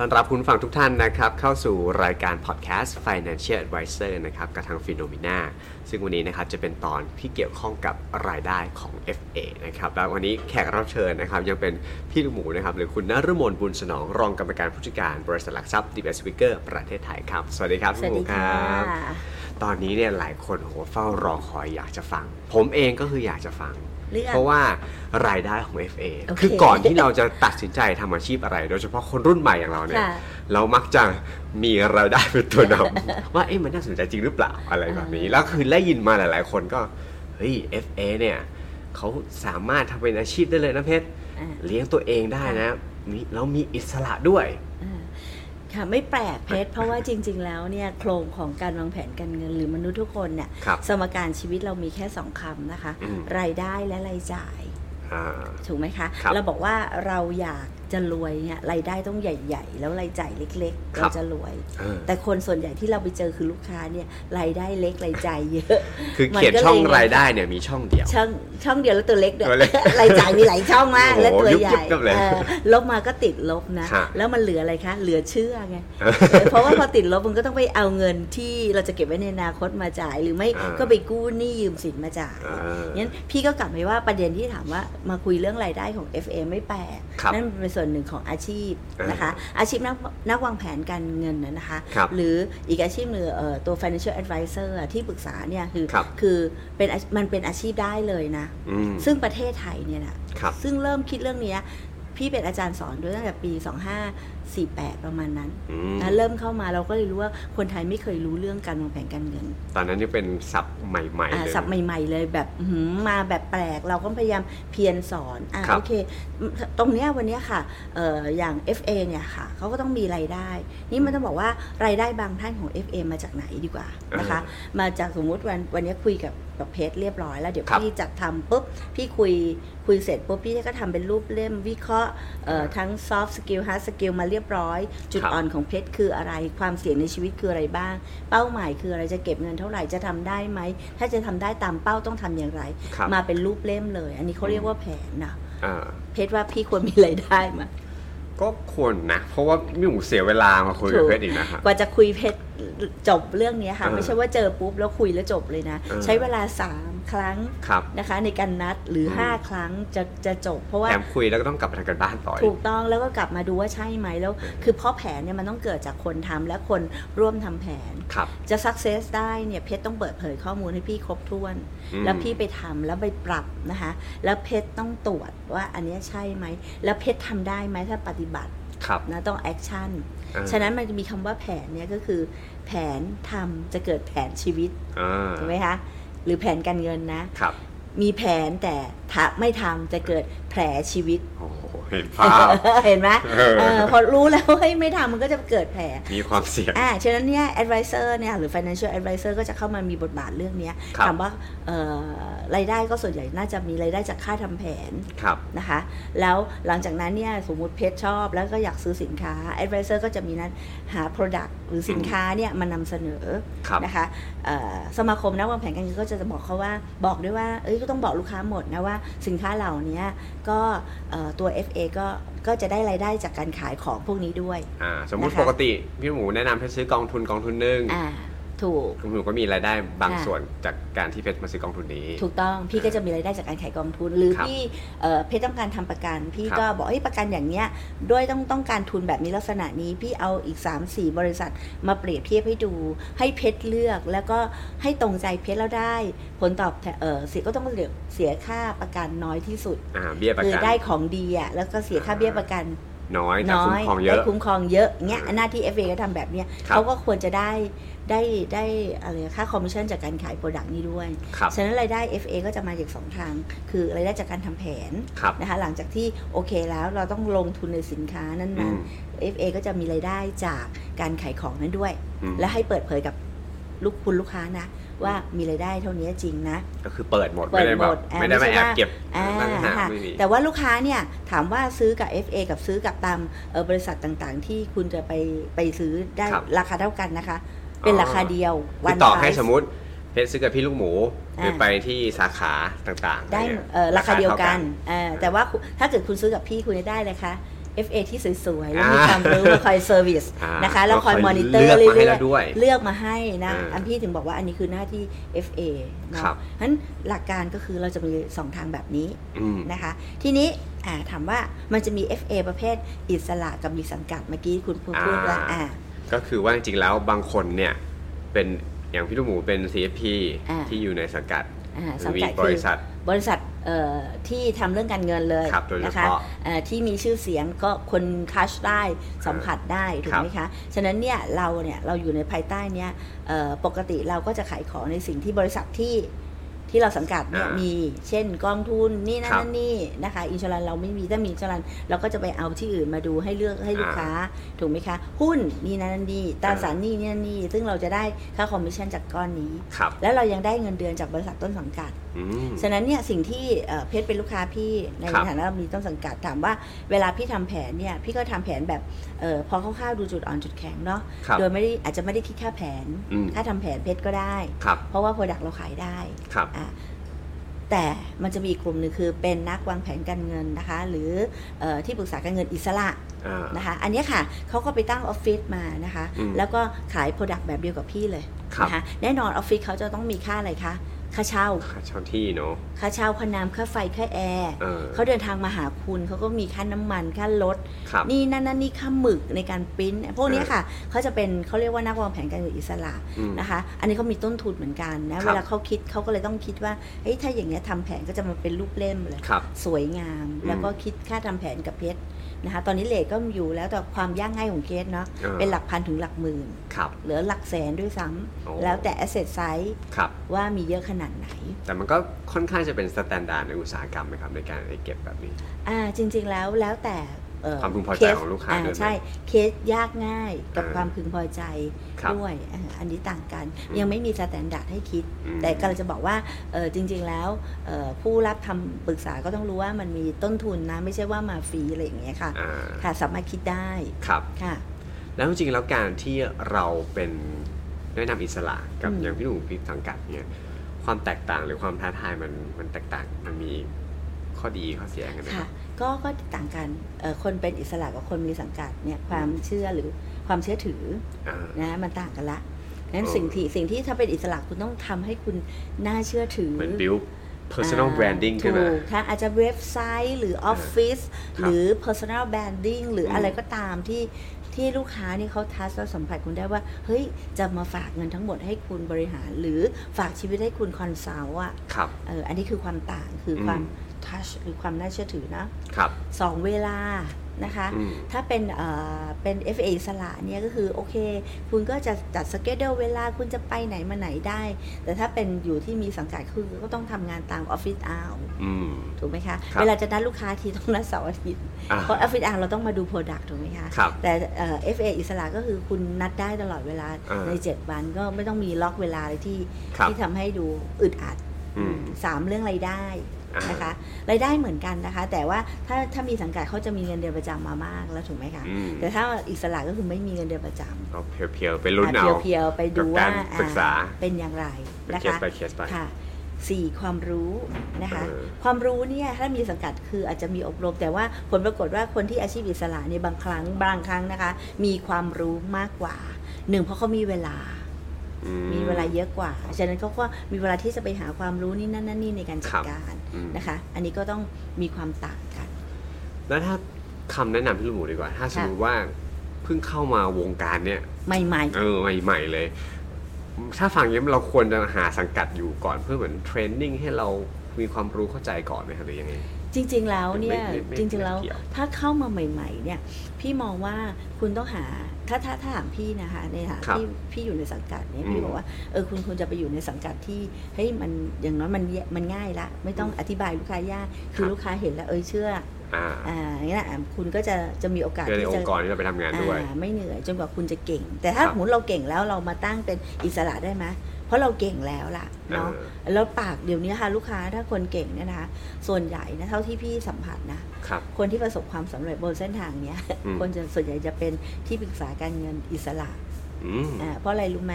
ต้อนรับคุณฟังทุกท่านนะครับเข้าสู่รายการพอดแคสต์ Financial Advisor นะครับกับทาง p h e n o m e n a ซึ่งวันนี้นะครับจะเป็นตอนที่เกี่ยวข้องกับรายได้ของ FA นะครับแล้ววันนี้แขกรับเชิญนะครับยังเป็นพี่ลูกหมูนะครับหรือคุณนฤมลบุญสนองรองกรรมการผู้จัดการบริษัทหลักทรัพย์ดีเอสวิกเกอร์ประเทศไทยครับ สวัสดีครับสพี่วัสหมูดีคค่ะรับตอนนี้เนี่ยหลายคนโหเฝ้ารอคอยอยากจะฟัง ผมเองก็คืออยากจะฟัง เรื่องเพราะว่ารายได้ของ FA โอเคคือก่อนที่เราจะตัดสินใจทำอาชีพอะไร โดยเฉพาะคนรุ่นใหม่อย่างเราเนี่ย ค่ะ เรามักจะมีรายได้เป็นตัวนำ ว่าเอ๊ะมันน่าสนใจจริงหรือเปล่าอะไรแบบนี้ แล้วคือได้ยินมาหลาย ๆ คนก็เฮ้ย FA เนี่ยเขาสามารถทำเป็นอาชีพได้เลยนะเพชร อ่า เลี้ยงตัวเองได้นะมีแล้วมีอิสระด้วย อ่า ค่ะไม่แปลกเพชรเพราะว่าจริง ๆ แล้วเนี่ยโครงของการวางแผนการเงินหรือมนุษย์ทุกคนเนี่ยครับสมการชีวิตเรามีแค่สองคำนะคะอืมรายได้และรายจ่ายอ่าถูกไหมคะครับเราบอกว่าเราอยาก จะรวยเนี่ยรายได้ต้องใหญ่ ๆ แล้วรายจ่ายเล็กๆครัเราบจะรวยเออแต่คนส่วนใหญ่ที่เราไปเจอคือลูกค้าเนี่ยรายได้เล็กรายจ่ายเยอะ คือมันเขียนก็เลยช่องรายได้เนี่ยมีช่องเดียว ช่องช่องเดียวแล้วตัวเล็กด้วยตัวเล็กรายจ่ายมีหลายช่องมากโอ้โหและตัวใหญ่ยุบๆเลยเออลบมาก็ติดลบนะฮะแล้วมันเหลืออะไรคะ เหลือเชื่อไงเพราะว่าพอติดลบมันก็ต้องไปเอาเงินที่เราจะเก็บไว้ในอนาคตมาจ่ายหรือไม่อ่าก็ไปกู้หนี้ยืมสินมาจ่ายอ่างั้นพี่ก็กลับไปว่าประเด็นที่ถามว่ามาคุยเรื่องรายได้ของ FA ไม่แปลกครับนั่นเป็นส่วนหนึ่งของอาชีพอ่านนะคะ อาชีพนักนักวางแผนการเงินนะนะคะครับหรืออีกอาชีพหนึ่งเอ่อตัว financial advisor อะที่ปรึกษาเนี่ยคือครับคือเป็นอามันเป็นอาชีพได้เลยนะอืมซึ่งประเทศไทยเนี่ยนะครับซึ่งเริ่มคิดเรื่องเนี้ยพี่เป็นอาจารย์สอนด้วยตั้งแต่ปี 2548 ประมาณนั้นอืมนะเริ่มเข้ามาเราก็เลยรู้ว่าคนไทยไม่เคยรู้เรื่องการวางแผนการเงิน ตอนนั้นนี่เป็นศัพท์ใหม่ๆอ่าเลยศัพท์ใหม่ ๆ เลยแบบอื้อหือมาแบบแปลกเราก็พยายามเพียรสอนอะครับโอเค ตรงเนี้ยวันเนี้ยค่ะเอ่ออย่าง FA เนี่ยค่ะเขาก็ต้องมีรายได้ นี่มันต้องบอกว่ารายได้บางท่านของ FA มาจากไหนดีกว่านะคะ มาจากสมมุติวันวันเนี้ยคุยกับ กับเพจเรียบร้อยแล้วเดี๋ยวครับพี่จัดทำปุ๊บพี่คุยคุยเสร็จปุ๊บพี่ก็ทำเป็นรูปเล่มวิเคราะห์เอ่อทั้ง soft skill hard skill มาเรียบร้อย จุดครับอ่อนของเพชรคืออะไรความเสี่ยงในชีวิตคืออะไรบ้าง เป้าหมายคืออะไรจะเก็บเงินเท่าไหร่จะทำได้ไหม ถ้าจะทำได้ตามเป้าต้องทำอย่างไรครับมาเป็นรูปเล่มเลย อันนี้เขาเรียกว่าแผนนะอ่าเพชรว่าพี่ควรมีรายได้มา ก็ควรนะ เพราะว่าพี่หมูเสียเวลามาคุยกับถูกเพชรอีกนะครับกว่าจะคุยเพชรจบเรื่องเนี้ยค่ะเออไม่ใช่ว่าเจอปุ๊บแล้วคุยแล้วจบเลยนะเออใช้เวลาสาม ครั้งครับนะคะ ในการนัดหรืออมห้าครั้งจะจะจบ เพราะว่าแถมคุยแล้วก็ต้องกลับไปทำกันบ้านต่ออีถูกกต้องแล้วก็กลับมาดูว่าใช่ไหมแล้ว คือเพราะแผนเนี่ยมันต้องเกิดจากคนทำและคนร่วมทำแผนครับจะ success ได้เนี่ยเพชรต้องเปิดเผยข้อมูลให้พี่ครบถ้วนอืมแล้วพี่ไปทำแล้วไปปรับนะคะ แล้วเพชรต้องตรวจว่าอันเนี้ยใช่ไหมแล้วเพชรทำได้ไหมถ้าปฏิบัติครับนะต้อง action อ่าฉะนั้นมันจะมีคำว่าแผนเนี่ยก็คือ แผนทำจะเกิดแผนชีวิตอ่าถูกไหมคะ หรือแผนการเงินนะครับมีแผนแต่ถ้าไม่ทำจะเกิดแผลชีวิตโอ้โห เห็นภาพ เห็นไหมเออเออพอรู้แล้วว่าเฮ้ยไม่ทำมันก็จะเกิดแผล มีความเสี่ยงอ่าฉะนั้นเนี่ย advisor เนี่ยหรือ financial advisor ก็จะเข้ามามีบทบาทเรื่องเนี้ยครับถามว่าเอ่อรายได้ก็ส่วนใหญ่น่าจะมีรายได้จากค่าทำแผนครับนะคะ แล้วหลังจากนั้นเนี่ยสมมุติเพจชอบแล้วก็อยากซื้อสินค้า advisor ก็จะมีนั้นหา product หรือสินค้าเนี่ยมานำเสนอครับนะคะเอ่อสมาคมนักวางแผนการเงินก็จะบอกเขาว่าบอกด้วยว่าเอ้ยก็ต้องบอกลูกค้าหมดนะว่าสินค้าเหล่านี้ก็เอ่อตัว FA ก็ก็จะได้รายได้จากการขายของพวกนี้ด้วย อ่า สมมุตินะคะ ปกติพี่หมูแนะนำให้ซื้อกองทุนกองทุนหนึ่ง อ่า ถูกพี่หมูก็มีรายได้บางค่ะส่วนจากการที่เพชรมาซื้อกองทุนนี้ ถูกต้องพี่ก็จะมีรายได้จากการขายกองทุน หรือครับพี่เอ่อเพชรต้องการทำประกัน พี่ครับก็บอกเฮ้ยประกันอย่างเนี้ยด้วยต้องต้องการทุนแบบนี้ลักษณะนี้พี่เอาอีก 3 4 บริษัท มาเปรียบเทียบให้ดู ให้เพชรเลือกแล้วก็ให้ตรงใจเพชรแล้วได้ ผลตอบแทนเออเสียก็ต้องเสียเสียค่าประกันน้อยที่สุดอ่าเบี้ยประคือกันได้ของดีอะแล้วก็เสียค่าเบี้ยประกัน น้อยแต่น้อคุ้มยครองเยได้อะคุ้มครองเยอะเงี้ยหน้าที่ FA ก็ทำแบบเนี้ยครับเขาก็ควรจะได้ได้ได้อะไรค่าคอมมิชชั่นจากการขาย product นี้ด้วยครับฉะนั้นรายได้ FA ก็จะมาจากสองทาง คือรายได้จากการทำแผนครับนะคะหลังจากที่โอเคแล้วเราต้องลงทุนในสินค้านั้อืนมๆ FA ก็จะมีรายได้จากการขายของนั้นด้วยอืมและให้เปิดเผยกับลูกคุณลูกค้านะ ว่ามีรายได้เท่านี้จริงนะ ก็คือเปิดหมดเปิไม่ดได้หแบมบดไม่ได้มาแอบเก็บอ่าตั้งหาค่ะไม่มีแต่ว่าลูกค้าเนี่ยถามว่าซื้อกับ FA กับซื้อกับตามเอ่อบริษัทต่างๆ ที่คุณจะไปไปซื้อได้ครับราคาเท่ากันนะคะ เป็นอ๋อราคาเดียวคือต่อให้ price สมมติเพชรซื้อกับพี่ลูกหมูหรืออ่าไปที่สาขาต่างๆ ได้นี่ยเอ่อราคาเดียวกันท่เอ่อแต่ว่าคุณถ้าเกิดคุณซื้อกับพี่คุณจะได้เลยคะ FA ที่สวยๆ แล้วมีความรู้มาคอย service อ่านะคะแล้วคอยก็คอยมอนิเตอร์เลือกมาให้เรื่อเรายด้วยๆเลือกมาให้นะอ่าอันพี่ถึงบอกว่าอันนี้คือหน้าที่ FA เนาะครับฉะนั้นหลักการก็คือเราจะมีสองทางแบบนี้อืมนะคะ ทีนี้อ่าถามว่ามันจะมี FA ประเภทอิสระกับมีสังกัดเมื่อกี้คุณพูดพูดว่าอ่าอ่าก็คือว่าจริงๆแล้วบางคนเนี่ยเป็นอย่างพี่ลูกหมูเป็น CFP อ่าที่อยู่ในสังกัดอ่าหรืสัองมีกัดบคือริษัทบริษัทเอ่อ ที่ทำเรื่องการเงินเลยครับโดยเฉนะคะพาะเอ่อที่มีชื่อเสียงก็คนทัชได้สัมผัสได้ถูกไหมคะ ฉะนั้นเนี่ยเราเนี่ยเราอยู่ในภายใต้เนี้ยเอ่อปกติเราก็จะขายของในสิ่งที่บริษัทที่ ที่เราสังกัดเนี่ยอ่ามีมี เช่นกองทุนนี่นั่นครับนั่นนี่นะคะอินชลันเราไม่มีถ้ามีอินชลันเราก็จะไปเอาที่อื่นมาดูให้เลือกให้ลูกค้าถูกไหมคะ หุ้นนี่นั่นนั่นนี่ตราสารหนี้นี่นั่นนี่ซึ่งเราจะได้ค่าคอมมิชชั่นจากก้อนนี้ครับแล้วเรายังได้เงินเดือนจากบริษัทต้นสังกัดอืมฉะนั้นเนี่ยสิ่งที่เอ่อเพชรเป็นลูกค้าพี่ในครับฐานะมีต้นสังกัดถามว่าเวลาพี่ทำแผนเนี่ยพี่ก็ทำแผนแบบเออพอคร่าวๆดูจุดอ่อนจุดแข็งเนาะครับโดยไม่ได้อาจจะไม่ได้คิดค่าแผนอืมค่าทำแผนเพชรก็ได้ครับเพราะว่า product เราขายได้ครับอะแต่มันจะมีอีกกลุ่มหนึ่งคือเป็นนักวางแผนการเงินนะคะ หรือเออที่ปรึกษาการเงินอิสระอ่านะคะ อันเนี้ยค่ะเขาก็ไปตั้งออฟฟิศมานะคะอืมแล้วก็ขาย product แบบเดียวกับพี่เลยครับนะคะแน่นอนออฟฟิศเขาจะต้องมีค่าอะไรคะ ค่าเช่า ค่าเช่าที่เนาะ ค่าเช่าค่าน้ำค่าไฟค่าแอร์เออ เขาเดินทางมาหาคุณเขาก็มีค่าน้ำมันค่ารถ ครับ นี่นั่นนั่นนี่ค่าหมึกในการปริ้นพวกเนี้ยเออค่ะเขาจะเป็นเขาเรียกว่านักวางแผนการเงินอิสระอืม นะคะ อันนี้เขามีต้นทุนเหมือนกันนะครับเวลาเขาคิดเขาก็เลยต้องคิดว่าเฮ้ยถ้าอย่างเงี้ยทำแผนก็จะมาเป็นรูปเล่มเลย ครับ สวยงามอืมแล้วก็คิดค่าทำแผนกับเพชร นะคะตอนนี้ rate ก็อยู่แล้วแต่ความยากง่ายของเคสเนาะออเป็นหลักพันถึงหลักหมื่นครับเหลือหลักแสนด้วยซ้ำโอ้แล้วแต่ asset size ครับว่ามีเยอะขนาดไหน แต่มันก็ค่อนข้างจะเป็น standard ในอุตสาหกรรมไหมครับในการเก็บแบบนี้อ่าจริง ๆแล้วแล้วแต่เอ่อ ความพึงพอใจเคสของลูกค้าด้วยไหมใช่ เคสยากง่ายกับอ่าความพึงพอใจครับด้วยอ่าอันนี้ต่างกันอืมยังไม่มี standard ให้คิดอืมแต่กำลังจะบอกว่าเออจริง ๆ แล้วเอ่อผู้รับทำปรึกษาก็ต้องรู้ว่ามันมีต้นทุนนะ ไม่ใช่ว่ามาฟรีอะไรอย่างเงี้ยค่ะอ่าค่ะสามารถคิดได้ครับค่ะ แล้วจริงๆแล้วการที่เราเป็นแนะนำอิสระกับอืมอย่างพี่หนุ่มพี่สังกัดเนี่ยความแตกต่างหรือความท้าทายมันมันแตกต่างมันมีข้อดีข้อเสียกันไหมคค่ะรับ ก็ก็ต่างกันเอ่อคนเป็นอิสระกับคนมีสังกัดเนี่ยความเชื่อหรือความเชื่อถืออ่านะมันต่างกันละนั้นเออสิ่งที่สิ่งที่ถ้าเป็นอิสระคุณต้องทำให้คุณน่าเชื่อถือเหมือน build personal อ่า branding ใช่ไหมถูกค่ะอาจจะเว็บไซต์ หรือออฟฟิศครับหรือ personal branding หรือมอะไรก็ตามที่ที่ลูกค้านี่เขา touch แล้วสัมผัสคุณได้ว่า เฮ้ย จะมาฝากเงินทั้งหมดให้คุณบริหาร หรือฝากชีวิตให้คุณ consult อะครับเอออันนี้คือความต่างคืออมความ touch หรือความน่าเชื่อถือนะครับสองเวลานะคะอืมถ้าเป็นเอ่อเป็น FA อิสระเนี่ยก็คือโอเค คุณก็จะจัด schedule เวลาคุณจะไปไหนมาไหนได้ แต่ถ้าเป็นอยู่ที่มีสังกัดคือก็ต้องทำงานตามออฟฟิศอ r อืมถูกไหมคะครับเวลาจะนัดลูกค้าทีต้องนัดเสาร์อาทิตย์อ่าเพราะออฟฟิศอ r เราต้องมาดู product ถูกไหมคะครับแต่เอ่อ FA อิสระก็คือคุณนัดได้ตลอดเวลาอ่าใน 7 วันก็ไม่ต้องมีล็อกเวลาเลยที่ครับที่ทำให้ดูอึดอัดอืม สามเรื่องรายได้อ่านะคะรายได้เหมือนกันนะคะ แต่ว่าถ้าถ้ามีสังกัดเขาจะมีเงินเดือนประจำมามากแล้วถูกไหมคะอืมแต่ถ้าอิสระก็คือไม่มีเงินเดือนประจำเอาเพียวๆไปลุ้นเอาเพียวๆไปดูกับว่าการปรึกษาอ่าเป็นอย่างไรเป็นนะเคสคะไปเคสไปค่ะสี่ความรู้นะคะเออความรู้เนี่ยถ้ามีสังกัดคืออาจจะมีอบรม แต่ว่าผลปรากฏว่าคนที่อาชีพอิสระเนี่ยบางครั้งบางครั้งนะคะ มีความรู้มากกว่าหนึ่งเพราะเขามีเวลาอื มีเวลาเยอะกว่า ฉะนั้นเขาก็มีเวลาที่จะไปหาความรู้นี่นั่นนั่นนี่ในการจัครัดบการอืมนะคะ อันนี้ก็ต้องมีความต่างกัน แล้วถ้าคำแนะนำพี่ลูกหมูดีกว่า ถ้าสมมติว่าเพิ่งเข้ามาวงการเนี่ย ใหม่เออใหม่ๆเลย ถ้าฟังอย่างนี้เราควรจะหาสังกัดอยู่ก่อนเพื่อเหมือนเทรนนิ่งให้เรามีความรู้เข้าใจก่อนไหมครับหรือยังไงๆ จริง ๆ แล้วเนี่ยไม่ไม่ไม่จริง ๆ แล้วไม่เกี่ยวถ้าเข้ามาใหม่ ๆ เนี่ย พี่มองว่าคุณต้องหาถ้าถ้าถ้าถามพี่นะคะในฐานะครับพี่พี่อยู่ในสังกัดเนี่ยอืมพี่บอกว่าเออคุณควรจะไปอยู่ในสังกัดที่เฮ้ยมันอย่างน้อยมันมันง่ายละ ไม่ต้องอธิบายลูกค้ายากคือครับลูกค้าเห็นแล้วเออเชื่อ อ่าอ่าอย่างนี้ยอะคุณก็จะจะมีโอกาสเพื่อในที่อจะงค์กรที่เราไปทำงานด้วยอ่าไม่เหนื่อยจนกว่าคุณจะเก่ง แต่ถ้าครับสมมติเราเก่งแล้วเรามาตั้งเป็นอิสระได้ไหมเพราะเราเก่งแล้วล่ะเนาะเออแล้วปากเดี๋ยวนี้ค่ะลูกค้าถ้าคนเก่งเนี่ยนะคะส่วนใหญ่นะเท่าที่พี่สัมผัสนะครับคนที่ประสบความสำเร็จบนเส้นทางเนี้ยอืมคนจะส่วนใหญ่จะเป็นที่ปรึกษาการเงินอิสระอืมอ่าเพราะอะไรรู้ไหม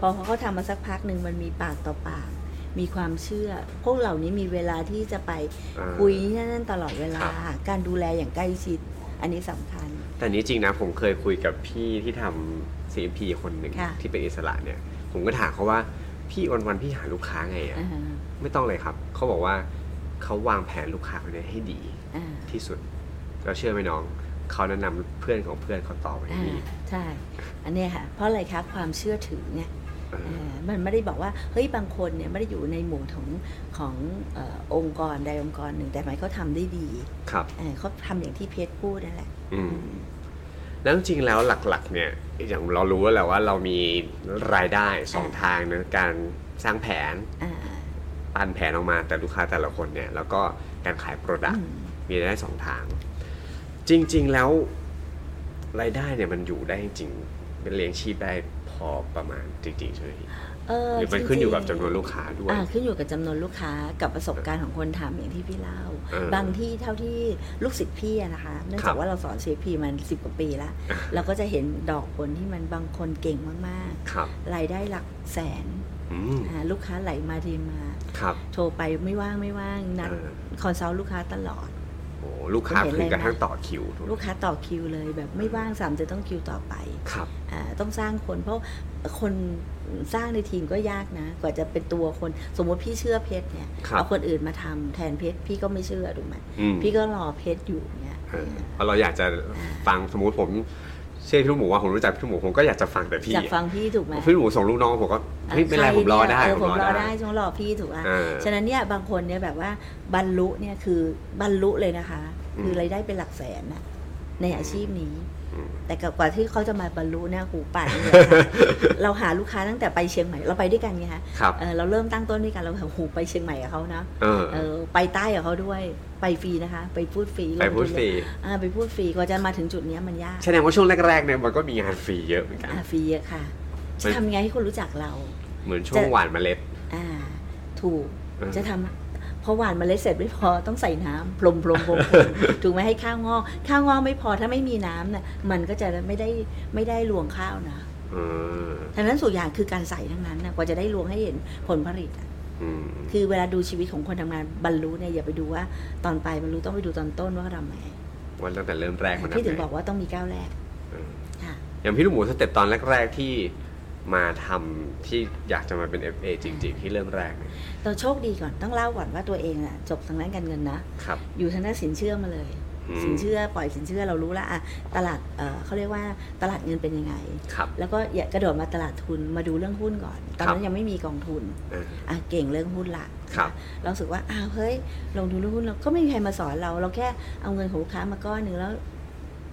พอเขาทำมาสักพักหนึ่งมันมีปากต่อปาก มีความเชื่อ พวกเหล่านี้มีเวลาที่จะไปอ่าคุยนั่นนตลอดเวลาครับการดูแลอย่างใกล้ชิด อันนี้สำคัญ แต่นี้จริงนะผมเคยคุยกับพี่ที่ทำ CMP คนหนึ่งค่ะที่เป็นอิสระเนี่ย ผมก็ถามเขาว่าพี่วันวันๆพี่หาลูกค้าไงอะอ่าไม่ต้องเลยครับ เขาบอกว่าเขาวางแผนลูกค้าคนนี้ให้ดีอ่าที่สุดเราเชื่อไหมน้องเขาแนะนำเพื่อนของเพื่อนเขาต่อไปอ่าดีใช่ อันเนี้ยค่ะ เพราะอะไรคะความเชื่อถือไงเออเออ มันไม่ได้บอกว่าเฮ้ยบางคนเนี่ยไม่ได้อยู่ในหมู่ของของเออองค์กรใดองค์กรหนึ่ง แต่หมายเขาทำได้ดีครับเออเขาทำอย่างที่เพชรพูดนั่นแหละอืมแล้วจริงๆแล้วหลักๆ เนี่ยอย่างเรารู้แล้วแหละว่าเรามีรายได้สองทางนะการสร้างแผนอ่าปั้นแผนออกมาแต่ลูกค้าแต่ละคนเนี่ย แล้วก็การขายโปรดักอืต์มมีรายได้สองทาง จริง ๆ แล้วรายได้เนี่ยมันอยู่ได้จริงๆเป็นเลี้ยงชีพได้ พอประมาณจริงๆใช่ไหมพี่เออหรือมันจงๆขึ้นอยู่กับจำนวนลูกค้าด้วย อ่าขึ้นอยู่กับจำนวนลูกค้ากับประสบการณ์ของคนทำอย่างที่พี่เล่า เออบางที่เท่าที่ลูกศิษย์พี่อะนะคะเนื่องครัจากบว่าเราสอน CP มันสิบกว่าปีแล้วเราก็จะเห็นดอกผลที่มันบางคนเก่งมากครับๆรายได้หลักแสนอืมอ่าลูกค้าไหลมาเทมา ครับ โทรไปไม่ว่างไม่ว่างนัดเออ คอนซัลท์ลูกค้าตลอดโอ้ ลูกค้าคุณเห็นถึงกระทั่งเลยนะต่อคิวถูกไหมลูกค้าต่อคิวเลยแบบไม่ว่างสามจะต้องคิวต่อไปครับอ่าต้องสร้างคนเพราะคนสร้างในทีมก็ยากนะ กว่าจะเป็นตัวคนสมมติพี่เชื่อเพชรเนี่ยครับเอาคนอื่นมาทำแทนเพชรพี่ก็ไม่เชื่อถูกไหมอืมพี่ก็รอเพชรอยู่เนี่ยเออเพราะเราอยากจะฟังสมมุติผมเชื่อพี่ลูกหมูว่าผมรู้จักพี่ลูกหมูผมก็อยากจะฟังแต่พี่อยากฟังพี่ถูกไหมพี่ลูกหมูส่งลูกน้องผมก็เฮ้ยไม่เป็นไรผมรอได้เออผผมมรรออได้ได้ช่วงรอพี่ถูกอะเออฉะนั้นเนี่ยบางคนเนี่ยแบบว่าบรรลุเนี่ยคือบรรลุเลยนะคะอืม คือรายได้เป็นหลักแสนนะในอาชีพนี้อืมแต่กว่าที่เขาจะมาบรรลุเนี่ยหูป่านเนี่ยค่ะเราหาลูกค้าตั้งแต่ไปเชียงใหม่เราไปด้วยกันไงคะครับเออเราเริ่มตั้งต้นด้วยกันเราแบบหูไปเชียงใหม่กับเขานะเออเออไปใต้กับเขาด้วยไปฟรีนะคะ ไปพูดฟรีไปพูดฟรีอ่าไปพูดฟรีกว่าจะมาถึงจุดเนี้ยมันยากแสดงว่าช่วงแรกๆเนี่ยมันก็มีงานฟรีเยอะเหมือนกันอ่าฟรีเยอะค่ะมัจะนทำไงให้คนรู้จักเรา เหมือนช่วงหวานเมล็ดอ่า ถูกเออจะทำ พอหวานเมาเล็ดเสร็จไม่พอต้องใส่น้ำพรมพรมพรมพรมถูกไหมให้ข้าวงอก ข้าวงอกไม่พอถ้าไม่มีน้ำน่ะมันก็จะไม่ได้ไม่ได้รวงข้าวนะเออฉะนั้นส่วนอย่างคือการใส่ทั้งนั้นนะกว่าจะได้รวงให้เห็นผลผลิตอะอืมคือเวลาดูชีวิตของคนทำงานบรรลุเนี่ยอย่าไปดูว่าตอนปลายบรรลุต้องไปดูตอนต้นว่าเขาทำไงวันตั้งแต่เริ่มแรกมันพี่ถึงทำไบอกว่าต้องมีก้าวแรกเออค่ะอย่างพี่ลูกหมูสเต็ปตอนแรก ๆ ที่ มาทำที่อยากจะมาเป็น FA จริง ๆ ที่เริ่มแรกเนี่ยเราโชคดีก่อนต้องเล่าก่อนว่าตัวเองอะจบทางด้านการเงินนะครับอยู่ทางด้านสินเชื่อมาเลยอืมสินเชื่อปล่อยสินเชื่อเรารู้แล้วอะตลาดเอ่อเขาเรียกว่าตลาดเงินเป็นยังไงครับแล้วก็อย่ากระโดดมาตลาดทุนมาดูเรื่องหุ้นก่อน ตอนนั้นยังไม่มีกองทุนเอออะเก่งเรื่องหุ้นละครับเราสึกว่าอ้าวเฮ้ยลงทุนเรื่องหุ้นเราก็ไม่มีใครมาสอนเรา เราแค่เอาเงินของลูกค้ามาก้อนหนึ่งแล้ว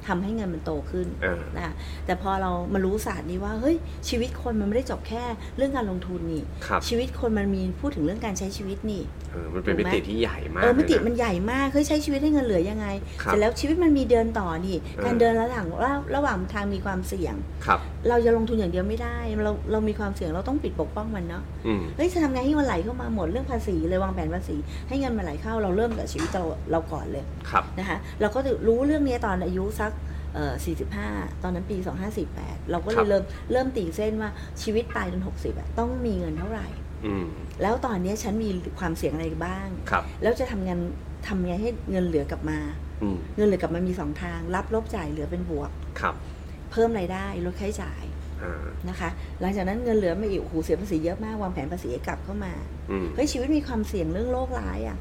ทำให้เงินมันโตขึ้นเออนะคะแต่พอเรามารู้ศาสตร์นี้ว่าเฮ้ยชีวิตคนมันไม่ได้จบแค่เรื่องการลงทุนนี่ครับชีวิตคนมันมีพูดถึงเรื่องการใช้ชีวิตนี่เออมันเป็นถูมิกไหมติที่ใหญ่มากเออมิติเลยะมันใหญ่มากเฮ้ยใช้ชีวิตให้เงินเหลือยังไงครับเสร็จแล้วชีวิตมันมีเดินต่อนี่เออการเดินระหว่างระระหว่างทางมีความเสี่ยงครับ เราจะลงทุนอย่างเดียวไม่ได้ เราเรามีความเสี่ยงเราต้องปิดปกป้องมันเนาะอืมเฮ้ยจะทำไงให้มันไหลเข้ามาหมดเรื่องภาษีเลยวางแผนภาษี ให้เงินมันไหลเข้าเราเริ่มกับชีวิตเราเราก่อนเลยครับนะคะเราก็จะรู้เรื่องนี้ตอนอายุสักเอ่อ 45 ตอนนั้นปี 2548 เราก็เลครัยบ เริ่มเริ่มตีเส้นว่าชีวิตตายจน 60อะต้องมีเงินเท่าไหร่ อืมแล้วตอนนี้ฉันมีความเสี่ยงอะไรบ้าง ครับแล้วจะทำงานทำไงให้เงินเหลือกลับมา อืมเงินเหลือกลับมามีสองทาง รับลบจ่ายเหลือเป็นบวก ครับเพิ่มรายได้ลดค่าใช้จ่ายอ่านะคะ หลังจากนั้นเงินเหลือไม่อีกโอ้โหเสียภาษีเยอะมากวางแผนภาษีกลับเข้ามา อืม เฮ้ยชีวิตมีความเสี่ยงเรื่องโรคร้ายอะ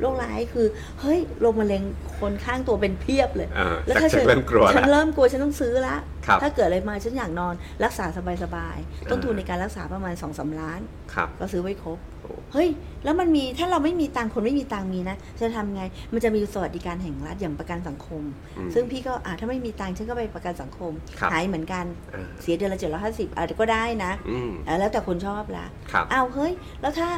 โรคร้ายคือเฮ้ยโรคมะเร็งคนข้างตัวเป็นเพียบเลยอ่าแล้วจากถ้าจากเริ่มกลัวฉันแล้วเริ่มกลัวฉันต้องซื้อละครับถ้าเกิดอะไรมาฉันอยากนอนรักษาสบายๆต้นทุนอ่าในการรักษาประมาณสองสาล้านครับก็ซื้อไว้ครบโอ้เฮ้ย แล้วมันมีถ้าเราไม่มีตังค์คนไม่มีตังค์มีนะจะทำไง มันจะมีสวัสดิการแห่งรัฐอย่างประกันสังคมอืมซึ่งพี่ก็อ่าถ้าไม่มีตังค์ฉันก็ไปประกันสังคมครับหายเหมือนกันอ่าเสียเดือนละเจ็ดร้อยห้าสิบอาจจะก็ได้นะอืมอ่าแล้วแต่คนชอบละครับอ้าวเฮ้ย แล้วถ้า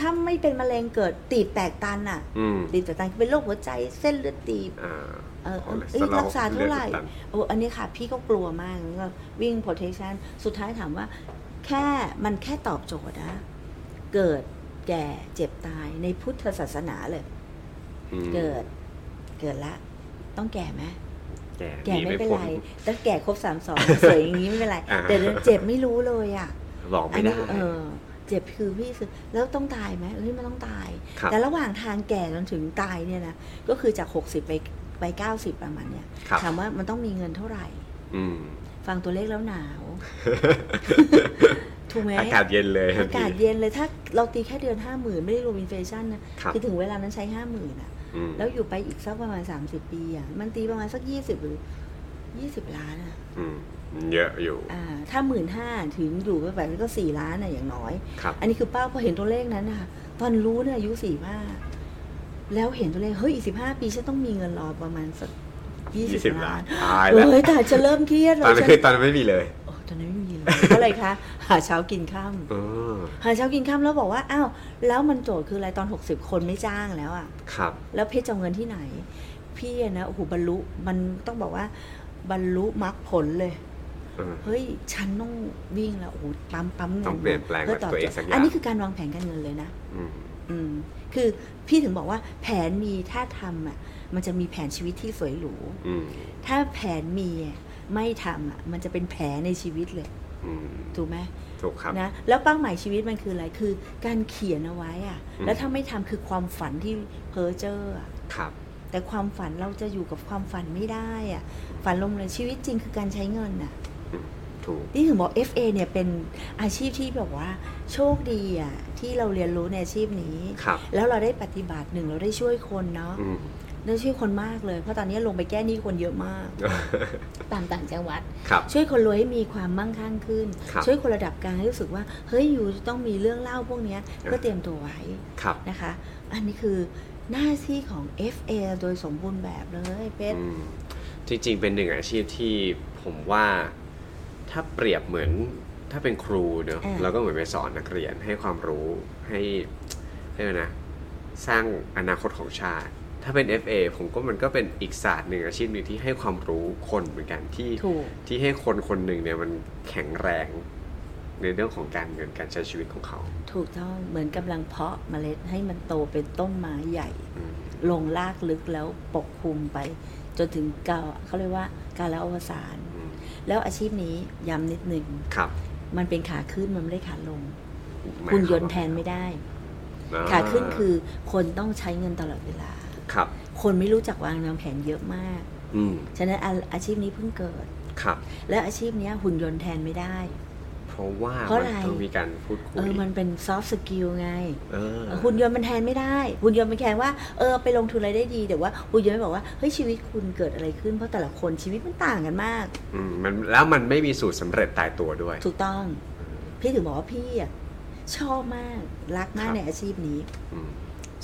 ถ้าไม่เป็นมะเร็งเกิดตีบแตกตันอะอืมตีบแตกตันคือเป็นโรคหัวใจเส้นเลือดตีบอ่าเออคอเลสเอ้ยเตอรอลรักษาเท่าไหร่ลือดอุดตันโอ้อันนี้ค่ะ พี่ก็กลัวมากก็วิ่ง protection สุดท้ายถามว่า แค่มันแค่ตอบโจทย์นะ เกิดแก่เจ็บตายในพุทธศาสนาเลยอืมเกิดเกิดละ ต้องแก่ไหมแก่แก่หไม่เป็นพ้ไรแต่แก่ครบสามสองสวยอย่างนี้ไม่เป็นไรอ่าแต่เจ็บไม่รู้เลยอะบอกไม่ได้นนี้ เออเจ็บคือพี่คือแล้วต้องตายไหมเฮ้ยมันต้องตายครับแต่ระหว่างทางแก่จนถึงตายเนี่ยนะก็คือจากหกสิบไปไป90ประมาณเนี้ยครับถามว่ามันต้องมีเงินเท่าไหร่อืมฟังตัวเลขแล้วหนาวถูกไหมอากาศเย็นเลยอากาศเย็นเลยถ้าเราตีแค่เดือนห้าหมื่นไม่ได้รวมอินเฟชันนะครับอถึงเวลานั้นใช้ห้าหมื่นอะอืมแล้วอยู่ไปอีกสักประมาณ30ปีอะมันตีประมาณสัก20หรือ20ล้านอะอืม เยอะอยู่อ่าถ้าหมื่นห้าถึงอยู่ไปแบบนี้ก็4ล้านอะอย่างน้อยครับอันนี้คือเป้าพอเห็นตัวเลขนั้นนะคะตอนรู้เนี่ยอายุสี่ห้าแล้วเห็นตัวเลขเฮ้ยอีกสิบห้าปีฉันต้องมีเงินรอประมาณสักยี่สิบ20ล้านตายแล้วเฮ้ยแต่จะเริ่มเครียดตอนแล้วนั้นฉันคือตอนนั้นไม่มีเลยโอ้ตอนนั้นไม่มีเลยเพราะอะไรคะหาเช้ากินข้ามเออหาเช้ากินข้ามแล้วบอกว่าอ้าวแล้วมันโจทย์คืออะไรตอนหกสิบคนไม่จ้างแล้วอะครับ แล้วเพชรจะเอาเงินที่ไหน พี่อะนะโอ้โหบรรลุมันต้องบอกว่าบรรลุมรรคผลเลย เออเฮ้ยฉันต้องวิ่งแล้วโอ้โหปั๊มปั๊มเงินต้องเปลี่ยนแปลงพื่ตบตัวเองโจทย์สักอย่างอันนี้คือการวางแผนการเงินเลยนะอืมอืมคือพี่ถึงบอกว่าแผนมีถ้าทำอะ มันจะมีแผนชีวิตที่สวยหรูอืมถ้าแผนมีอะไม่ทำอะ มันจะเป็นแผลในชีวิตเลยอืมถูกไหมถูกครับนะแล้วเป้าหมายชีวิตมันคืออะไรคือ การเขียนเอาไว้อะอืมแล้วถ้าไม่ทำคือความฝันที่เพ้อเจ้ออะครับ แต่ความฝันเราจะอยู่กับความฝันไม่ได้อะ ฝันลงเลยชีวิตจริงคือการใช้เงินอะ ถูกนี่ถึงบอก FA เนี่ยเป็นอาชีพที่แบบว่า โชคดีอะที่เราเรียนรู้ในอาชีพนี้ ครับ แล้วเราได้ปฏิบัติหนึ่งเราได้ช่วยคนเนาะอืม ได้ช่วยคนมากเลย เพราะตอนนี้ลงไปแก้หนี้คนเยอะมาก ตามต่างจังหวัด ครับ ช่วยคนรวยให้มีความมั่งคั่งขึ้น ครับช่วยคนระดับกลางให้รู้สึกว่า เฮ้ยอยู่จะต้องมีเรื่องเล่าพวกเนี้ยก็เตรียมตัวไว้ครับ นะคะ อันนี้คือหน้าที่ของ FA โดยสมบูรณ์แบบเลยเพชร อืมจริงๆ เป็นหนึ่งอาชีพที่ผมว่า ถ้าเปรียบเหมือนถ้าเป็นครูเนอะอ่า เราก็เหมือนไปสอนนักเรียนให้ความรู้ให้ให้นะ สร้างอนาคตของชาติ ถ้าเป็น FA ผมก็มันก็เป็นอีกศาสตร์หนึ่งอาชีพหนึ่งที่ให้ความรู้คนเหมือนกันที่ ถูก ที่ให้คนคนหนึ่งเนี่ยมันแข็งแรงในเรื่องของการเงินการใช้ชีวิตของเขาถูกต้องเหมือนกำลังเพาะเมล็ดให้มันโตเป็นต้นไม้ใหญ่ อืมลงรากลึกแล้วปกคลุมไป จนถึงกาเขาเรียกว่าการละอวสานอืม แล้วอาชีพนี้ย้ำนิดหนึ่งครับ มันเป็นขาขึ้นมันไม่ได้ขาลงหมาคุณวยความนต์แทนไม่ได้อ่ขาขึ้นคือคนต้องใช้เงินตลอดเวลาครับ คนไม่รู้จักวางแนวแผนเยอะมากอืมฉะนั้นอาอาชีพนี้เพิ่งเกิดครับ และอาชีพเนี้ยหุ่นยนต์แทนไม่ได้ เพราะว่าเพราะมันอะไร ต้องมีการพูดคุเอย อมันเป็น soft skill ไงเออ หุ่นยนต์มันแทนไม่ได้ หุ่นยนต์มันแทนว่าเออไปลงทุนอะไรได้ดีแต่ว่าหุ่นยนต์ไม่บอกว่าเฮ้ยชีวิตคุณเกิดอะไรขึ้นเพราะแต่ละคนชีวิตมันต่างกันมาก อืมมันแล้วมันไม่มีสูตรสำเร็จตายตัวด้วย ถูกต้อง พี่ถึงบอกว่าพี่อะชอบมากรักมากครับ ในอาชีพนี้ อืม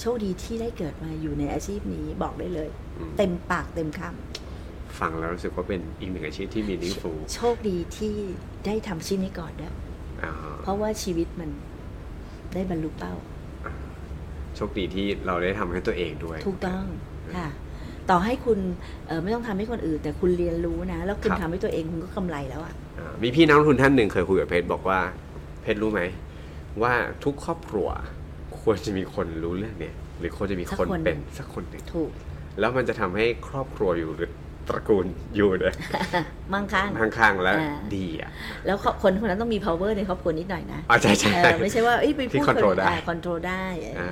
โชคดีที่ได้เกิดมาอยู่ในอาชีพนี้บอกได้เลย อืมเต็มปากเต็มค ฟังแล้วรู้สึกว่าเป็นอีกหนึ่งอาชีพที่มีนิ่งฟูำโชคดีที่ได้ทำชิ้นนี้ก่อนด้วยอ่าเพราะว่าชีวิตมันได้บรรลุเป้า โชคดีที่เราได้ทำให้ตัวเองด้วย ถูกต้องค่ะต่อให้คุณเอ่อไม่ต้องทำให้คนอื่น แต่คุณเรียนรู้นะ แล้วคุณครับทำให้ตัวเองคุณก็กำไรแล้วอะอ่ามีพี่นักลงทุนท่านหนึ่งเคยคุยกับเพชรบอกว่า เพชรรู้ไหม ว่าทุกครอบครัว ควรจะมีคนรู้เรื่องเนี้ยหรือควรจะมีคนเป็นสักคนหนึ่งถูก แล้วมันจะทำให้ครอบครัวอยู่หรือ ตระกูลอยู่เนี่ยมั่งคั่งข้างๆแล้วอ่าดีอะแล้วคนคนนั้นต้องมี power ในครอบครัวนิดหน่อยนะอ๋อใช่ใช่เออไม่ใช่ว่าเอ้ยไปที่พูด control ได้ control ได้เอออ่า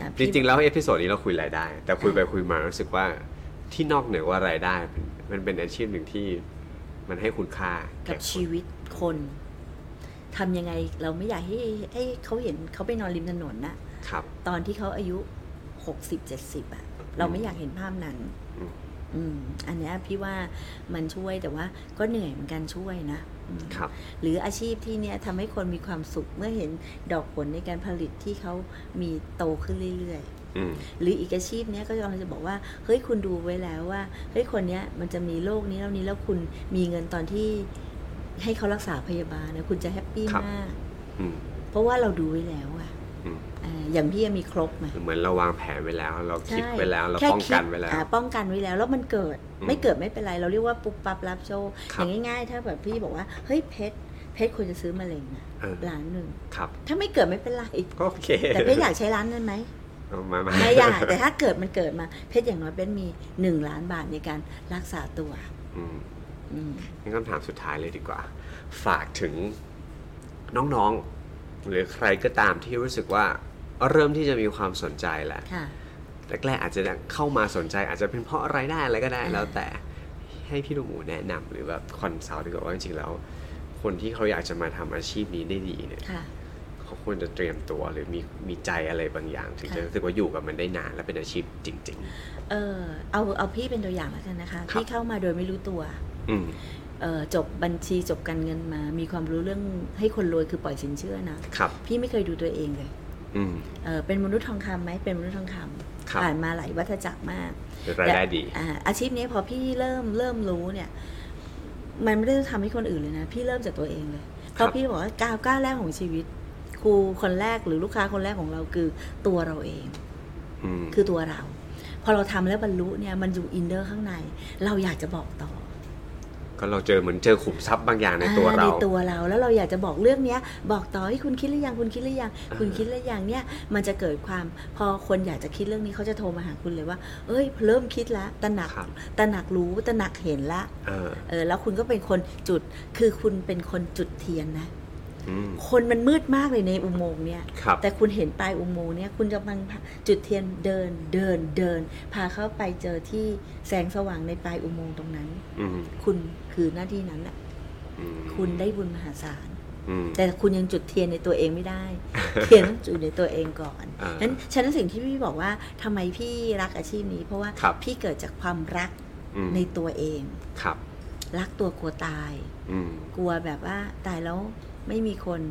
อะจพี่จริงๆ แล้ว episode นี้เราคุยรายได้ แต่คุยไปคุยมารู้สึกว่าที่นอกเหนือว่ารายได้ มันมันเป็นอาชีพหนึ่งที่มันให้คุณค่ากัแก่บคุณชีวิตคนทำยังไงเราไม่อยากให้ให้เขาเห็นเขาไปนอนริมถนนน่ะครับ ตอนที่เขาอายุหกสิบเจ็ดสิบอะเราไม่อยากเห็นภาพนั้น อืมอืมอันเนี้ยพี่ว่ามันช่วยแต่ว่าก็เหนื่อยเหมือนกันช่วยนะอืมครับ หรืออาชีพที่เนี้ยทำให้คนมีความสุขเมื่อเห็นดอกผลในการผลิตที่เขามีโตขึ้นเรื่อยๆอืมหรืออีกอาชีพเนี้ยก็กำลังจะบอกว่าเฮ้ยคุณดูไว้แล้วว่าเฮ้ยคนเนี้ยมันจะมีโรคนี้แล้วนี้แล้วคุณมีเงินตอนที่ให้เขารักษาพยาบาลนะคุณจะ happy ครับมากอืมเพราะว่าเราดูไว้แล้วอะ อืมอ่าอย่างพี่มีครบไหมเหมือนเราวางแผนไว้แล้ว เราคิดใช่ไว้แล้ว เราแค่ป้องกันคิดไว้แล้วอ่าป้องกันไว้แล้ว แล้วมันเกิดอืมไม่เกิดไม่เป็นไร เราเรียกว่าปุ๊บปั๊บรับโชคคอรับย่างง่ายๆ ถ้าแบบพี่บอกว่าเฮ้ยเพชรเพชรควรจะซื้อมะเร็งนะเออล้านหนึ่งครับถ้าไม่เกิดไม่เป็นไรก็โอเค แต่เพชรอยากใช้ล้านนั้นไหมเอามามาไม่อยากแต่ถ้าเกิดมันเกิดมาเพชรอย่างน้อยเป็นมีหนึ่งล้านบาทในการรักษาตัวอืมอืมงั้นคำถามสุดท้ายเลยดีกว่า ฝากถึงน้องๆ หรือใครก็ตามที่รู้สึกว่า เริ่มที่จะมีความสนใจแล้วค่ะแรกๆอาจจะเข้ามาสนใจ อาจจะเป็นเพราะรายได้อะไรก็ได้อ่าแล้วแต่ให้พี่ลูกหมูแนะนำหรือแบบ consult ดีกว่าว่าจริงๆแล้ว คนที่เขาอยากจะมาทำอาชีพนี้ได้ดีเนี่ยค่ะเขาควรจะเตรียมตัวหรือมีมีใจอะไรบางอย่าง ถึงจะค่ะรู้สึกว่าอยู่กับมันได้นานและเป็นอาชีพจริงเออเอาเอาพี่เป็นตัวอย่างแล้วกันนะคะครับพี่เข้ามาโดยไม่รู้ตัวๆอืมเอ่อจบบัญชีจบการเงินมา มีความรู้เรื่องให้คนรวยคือปล่อยสินเชื่อนะครับพี่ไม่เคยดูตัวเองเลยอืม เออเป็นมนุษย์ทองคำไหมเป็นมนุษย์ทองคครับำผ่านมาหลายวัฏจักรมากรายได้ดีอ่าอาชีพนี้พอพี่เริ่มเริ่มรู้เนี่ย มันไม่ได้ทำให้คนอื่นเลยนะ พี่เริ่มจากตัวเองเลยเพราะพี่บอกว่าก้าวก้าวแรกของชีวิต ครูคนแรกหรือลูกค้าคนแรกของเราคือตัวเราเองอืมคือตัวเรา พอเราทำแล้วบรรลุเนี่ยมันอยู่ inner ข้างใน เราอยากจะบอกต่อ ก็เราเจอเหมือนเจอขุมทรัพย์บางอย่างในตัวอ่เราในตัวเราแล้วเราอยากจะบอกเรื่องเนี้ย บอกต่อให้คุณคิดหรือยังคุณคิดหรือยังคุณคิดหรือยังเนี่ยมันจะเกิดความพอคนอยากจะคิดเรื่องนี้เขาจะโทรมาหาคุณเลยว่า เอ้ย เริ่มคิดแล้วตระหนักครับตระหนักรู้ตระหนักเห็นละเออเออแล้วคุณก็เป็นคนจุดคือคุณเป็นคนจุดเทียนนะอืม คนมันมืดมากเลยในอุโมงค์เนี่ยครับแต่คุณเห็นปลายอุโมงค์เนี่ยคุณจะกำลังจุดเทียนเดินเดินเดิน พาเข้าไปเจอที่แสงสว่างในปลายอุโมงค์ตรงนั้นอืมคุณคือหน้าที่นั้นแหละอืมคุณได้บุญมหาศาลอืมแต่คุณยังจุดเทียนในตัวเองไม่ได้ เทียนต้องจุดในตัวเองก่อนอ่านั้นฉะนั้นสิ่งที่พี่บอกว่าทำไมพี่รักอาชีพนี้ เพราะว่าครับพี่เกิดจากความรักอืมในตัวเองครับ รักตัวกลัวตายอืมกลัวแบบว่าตายแล้ว ไม่มีคน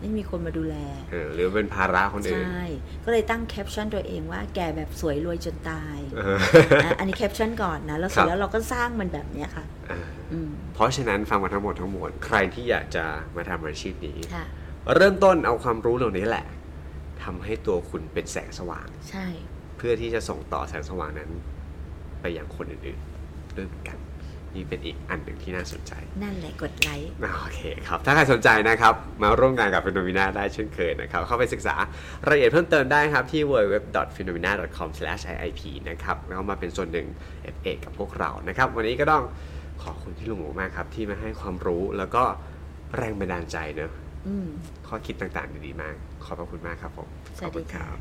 ไม่มีคนมาดูแลเออหรือเป็นภาระคนอื่นใช่ ก็เลยตั้งแคปชั่นตัวเองว่าแกแบบสวยรวยจนตายเอออะอันนี้แคปชั่นก่อนนะ แล้วเสร็ครัจบแล้วเราก็สร้างมันแบบเนี้ยค่ะอ่าอืมเพราะฉะนั้นฟังมาทั้งหมดทั้งมวลใครที่อยากจะมาทำอาชีพนี้ค่ะเริ่มต้นเอาความรู้เหล่านี้แหละทำให้ตัวคุณเป็นแสงสว่าง ใช่ เพื่อที่จะส่งต่อแสงสว่างนั้น ไปยังคนอื่นๆด้วยเหมือนกัน นี่เป็นอีกอันหนึ่งที่น่าสนใจ นั่นแหละกดไลค์โอเคครับ ถ้าใครสนใจนะครับ มาร่วมงานกับ Phenomena ได้เช่นเคยนะครับ เข้าไปศึกษารายละเอียดเพิ่มเติมได้ครับ ที่ www.phenomena.com/iip นะครับ แล้วก็มาเป็นส่วนหนึ่ง FA กับพวกเรานะครับ วันนี้ก็ต้องขอบคุณพี่ลุงหมูมากครับ ที่มาให้ความรู้แล้วก็แรงบันดาลใจเนอะอืมข้อคิดต่างๆดีๆมาก ขอบพระคุณมากครับผมสวัสดีขอบณค่ะรับ